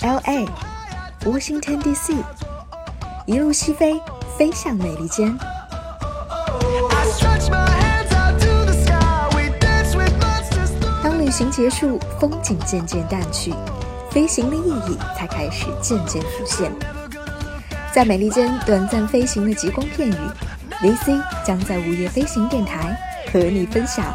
L.A、Washington D.C，一路西飞，飞向美利坚。当旅行结束，风景渐渐淡去，飞行的意义才开始渐渐浮现。在美利坚短暂飞行的极光片语，VC 将在午夜飞行电台和你分享。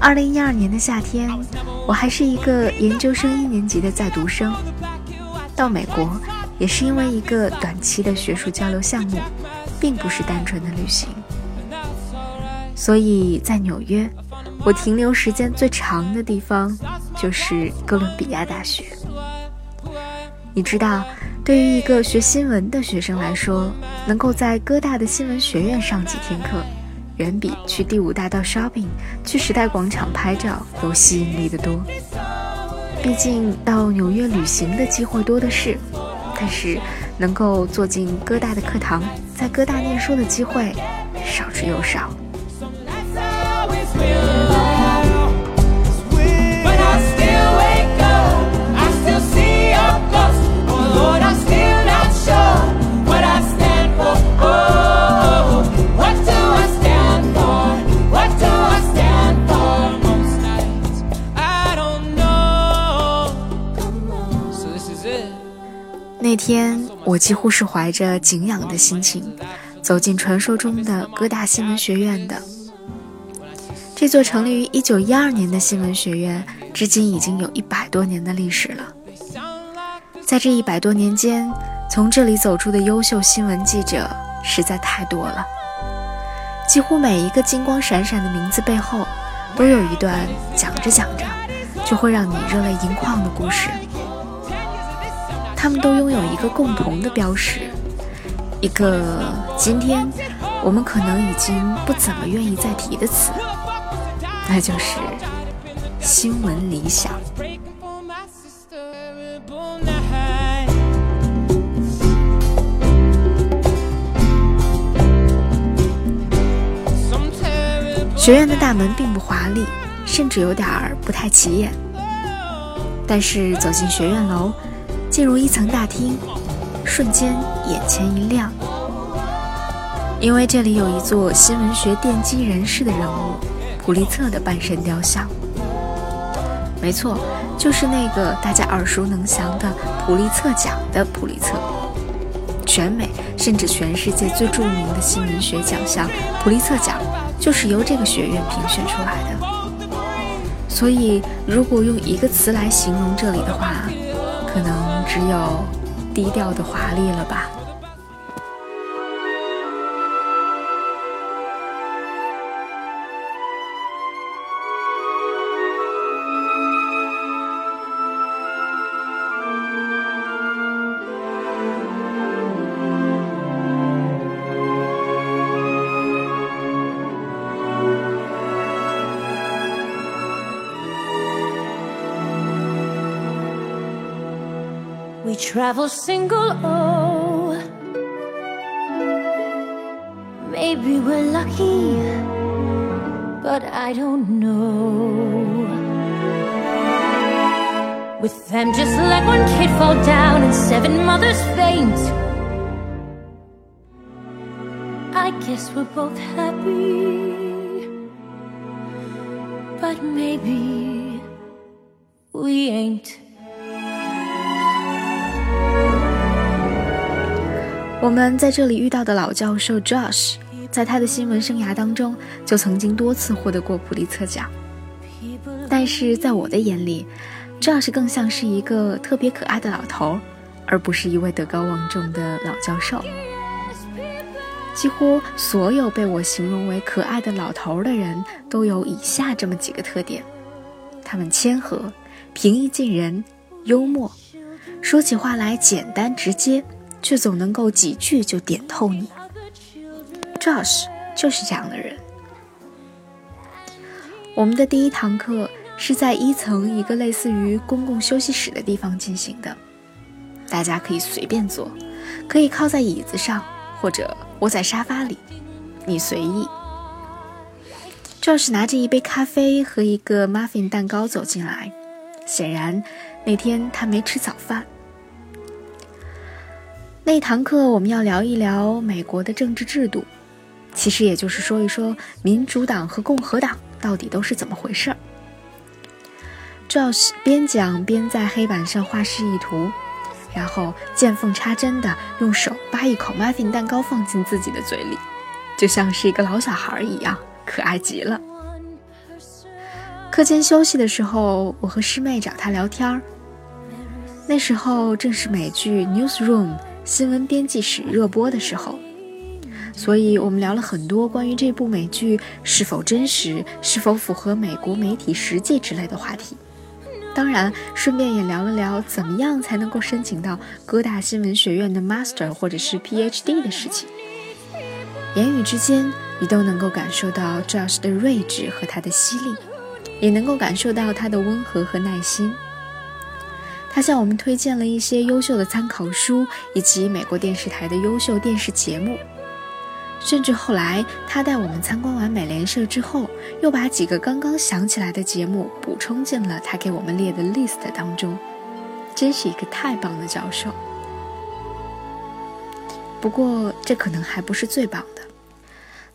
二零一二年的夏天，我还是一个研究生一年级的在读生，到美国。也是因为一个短期的学术交流项目，并不是单纯的旅行，所以在纽约，我停留时间最长的地方就是哥伦比亚大学。你知道，对于一个学新闻的学生来说，能够在哥大的新闻学院上几天课，远比去第五大道 shopping、去时代广场拍照有吸引力的多。毕竟到纽约旅行的机会多的是。但是，能够坐进哥大的课堂，在哥大念书的机会少之又少。天，我几乎是怀着敬仰的心情，走进传说中的哥大新闻学院的。这座成立于1912年的新闻学院，至今已经有一百多年的历史了。在这一百多年间，从这里走出的优秀新闻记者实在太多了。几乎每一个金光闪闪的名字背后，都有一段讲着讲着就会让你热泪盈眶的故事。他们都拥有一个共同的标识，一个今天我们可能已经不怎么愿意再提的词，那就是新闻理想。学院的大门并不华丽，甚至有点儿不太起眼，但是走进学院楼。进入一层大厅，瞬间眼前一亮，因为这里有一座新闻学奠基人士的人物——普利策的半身雕像。没错，就是那个大家耳熟能详的普利策奖的普利策。全美甚至全世界最著名的新闻学奖项——普利策奖，就是由这个学院评选出来的。所以，如果用一个词来形容这里的话，可能只有低调的华丽了吧。Travel single, oh. Maybe we're lucky, but I don't know. With them, just let one kid fall down and seven mothers faint. I guess we're both happy, but maybe we ain't. 我们在这里遇到的老教授 Josh，在他的新闻生涯当中就曾经多次获得过普利策奖。但是在我的眼里，Josh 更像是一个特别可爱的老头，而不是一位德高望重的老教授。几乎所有被我形容为可爱的老头的人都有以下这么几个特点：他们谦和、平易近人、幽默，说起话来简单直接。却总能够几句就点透你。Josh 就是这样的人。我们的第一堂课是在一层一个类似于公共休息室的地方进行的，大家可以随便坐，可以靠在椅子上或者窝在沙发里，你随意。Josh 拿着一杯咖啡和一个 muffin 蛋糕走进来，显然那天他没吃早饭。那堂课我们要聊一聊美国的政治制度，其实也就是说一说民主党和共和党到底都是怎么回事儿。Josh 边讲边在黑板上画示意图，然后见缝插针的用手扒一口 muffin 蛋糕放进自己的嘴里，就像是一个老小孩一样，可爱极了。课间休息的时候，我和师妹找他聊天儿，那时候正是美剧《Newsroom》。新闻编辑室热播的时候，所以我们聊了很多关于这部美剧是否真实、是否符合美国媒体实际之类的话题。当然，顺便也聊了聊怎么样才能够申请到各大新闻学院的 Master 或者是 PhD 的事情。言语之间，你都能够感受到 Josh 的睿智和他的犀利，也能够感受到他的温和和耐心。他向我们推荐了一些优秀的参考书，以及美国电视台的优秀电视节目。甚至后来，他带我们参观完美联社之后，又把几个刚刚想起来的节目补充进了他给我们列的 list 当中。真是一个太棒的教授。不过，这可能还不是最棒的。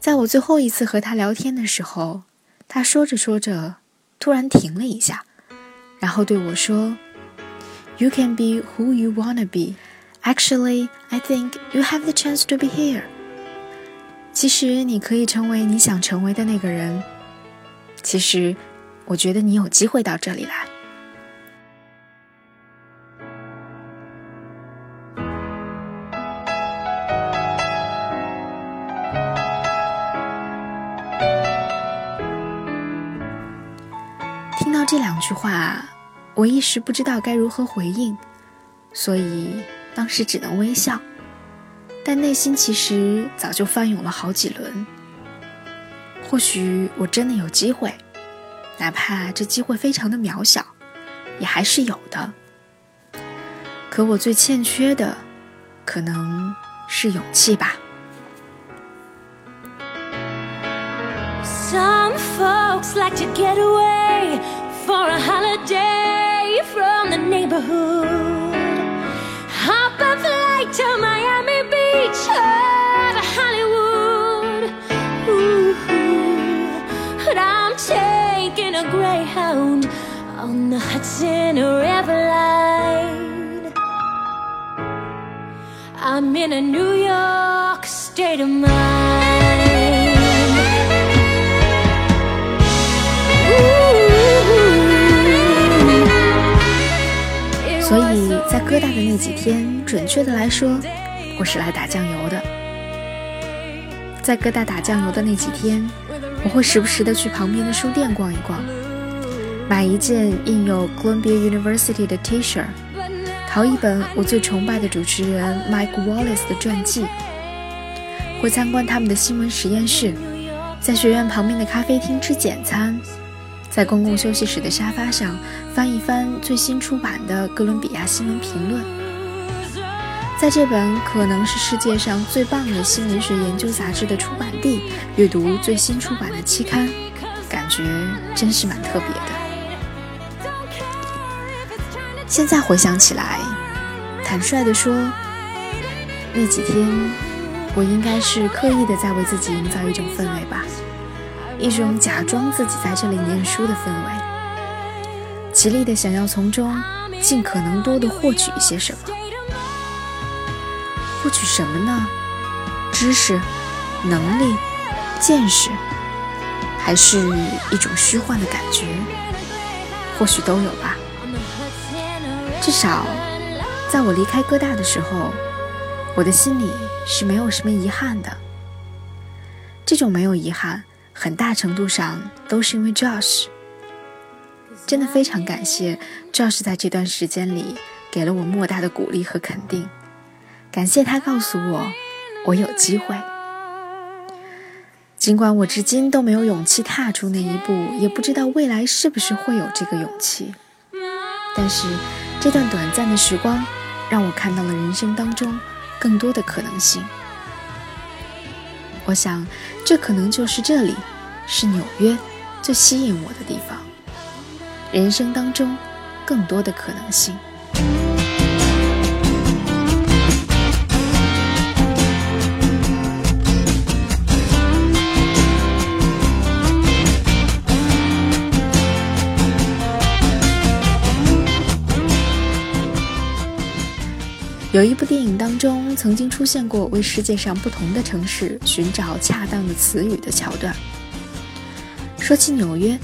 在我最后一次和他聊天的时候，他说着说着，突然停了一下，然后对我说。You can be who you wanna be. Actually, I think you have the chance to be here. 其实你可以成为你想成为的那个人。其实，我觉得你有机会到这里来。听到这两句话。我一时不知道该如何回应，所以当时只能微笑，但内心其实早就翻涌了好几轮。或许我真的有机会，哪怕这机会非常的渺小，也还是有的。可我最欠缺的，可能是勇气吧。Some folks like to get away for a holiday. Neighborhood. Hop a flight to Miami Beach or to Hollywood. Ooh, but I'm taking a Greyhound on the Hudson River line. I'm in a New York state of mind. 以在哥大的那几天，准确的来说，我是来打酱油的。在哥大打酱油的那几天，我会时不时的去旁边的书店逛一逛，买一件印有 Columbia University 的 T-shirt，淘一本我最崇拜的主持人 Mike Wallace 的传记，会参观他们的新闻实验室，在学院旁边的咖啡厅吃简餐。在公共休息室的沙发上翻一翻最新出版的《哥伦比亚新闻评论》，在这本可能是世界上最棒的新文学研究杂志的出版地阅读最新出版的期刊，感觉真是蛮特别的。现在回想起来，坦率地说，那几天我应该是刻意的在为自己营造一种氛围吧，一种假装自己在这里念书的氛围，极力的想要从中尽可能多的获取一些什么。获取什么呢？知识、能力、见识，还是一种虚幻的感觉？或许都有吧。至少，在我离开哥大的时候，我的心里是没有什么遗憾的。这种没有遗憾，很大程度上都是因为 Josh。真的非常感谢 Josh 在这段时间里给了我莫大的鼓励和肯定。感谢他告诉我，我有机会。尽管我至今都没有勇气踏出那一步，也不知道未来是不是会有这个勇气。但是这段短暂的时光，让我看到了人生当中更多的可能性。我想，这可能就是这里，是纽约最吸引我的地方。人生当中更多的可能性。有一部电影当中曾经出现过为世界上不同的城市寻找恰当的词语的桥段。说起纽约，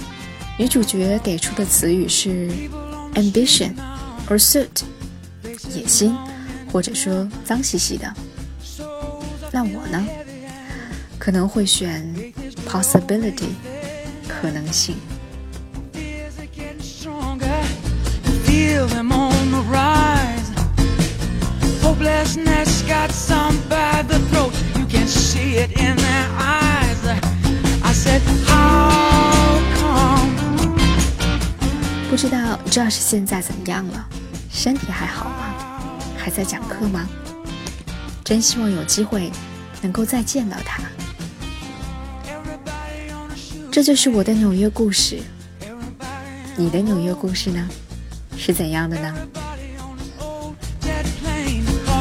女主角给出的词语是 ambition or suit，野心，或者说脏兮兮的。那我呢，可能会选 possibility，可能性。不知道 Josh 现在怎么样了？身体还好吗？还在讲课吗？真希望有机会能够再见到他。这就是我的纽约故事。你的纽约故事呢？是怎样的呢？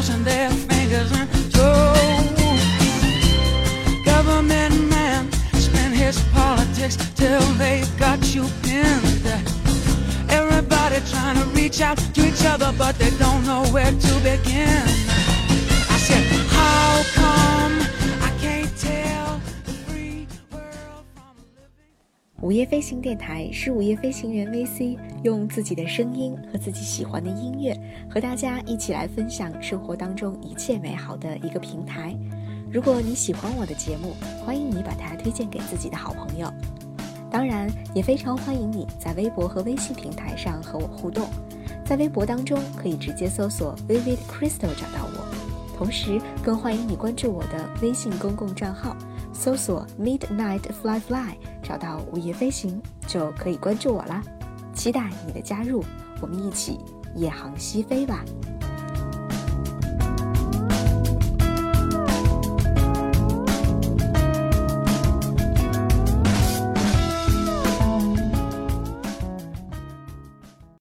crossing their fingers and toes. Government man spend his politics till they got you pinned. Everybody trying to reach out to each other, but they don't know where to begin. I said, how come? 午夜飞行电台是午夜飞行员 VC 用自己的声音和自己喜欢的音乐，和大家一起来分享生活当中一切美好的一个平台。如果你喜欢我的节目，欢迎你把它推荐给自己的好朋友。当然，也非常欢迎你在微博和微信平台上和我互动。在微博当中，可以直接搜索 Vivid Crystal 找到我。同时，更欢迎你关注我的微信公共账号，搜索 Midnight Fly Fly，找到午夜飞行就可以关注我啦。期待你的加入，我们一起夜航西飞吧。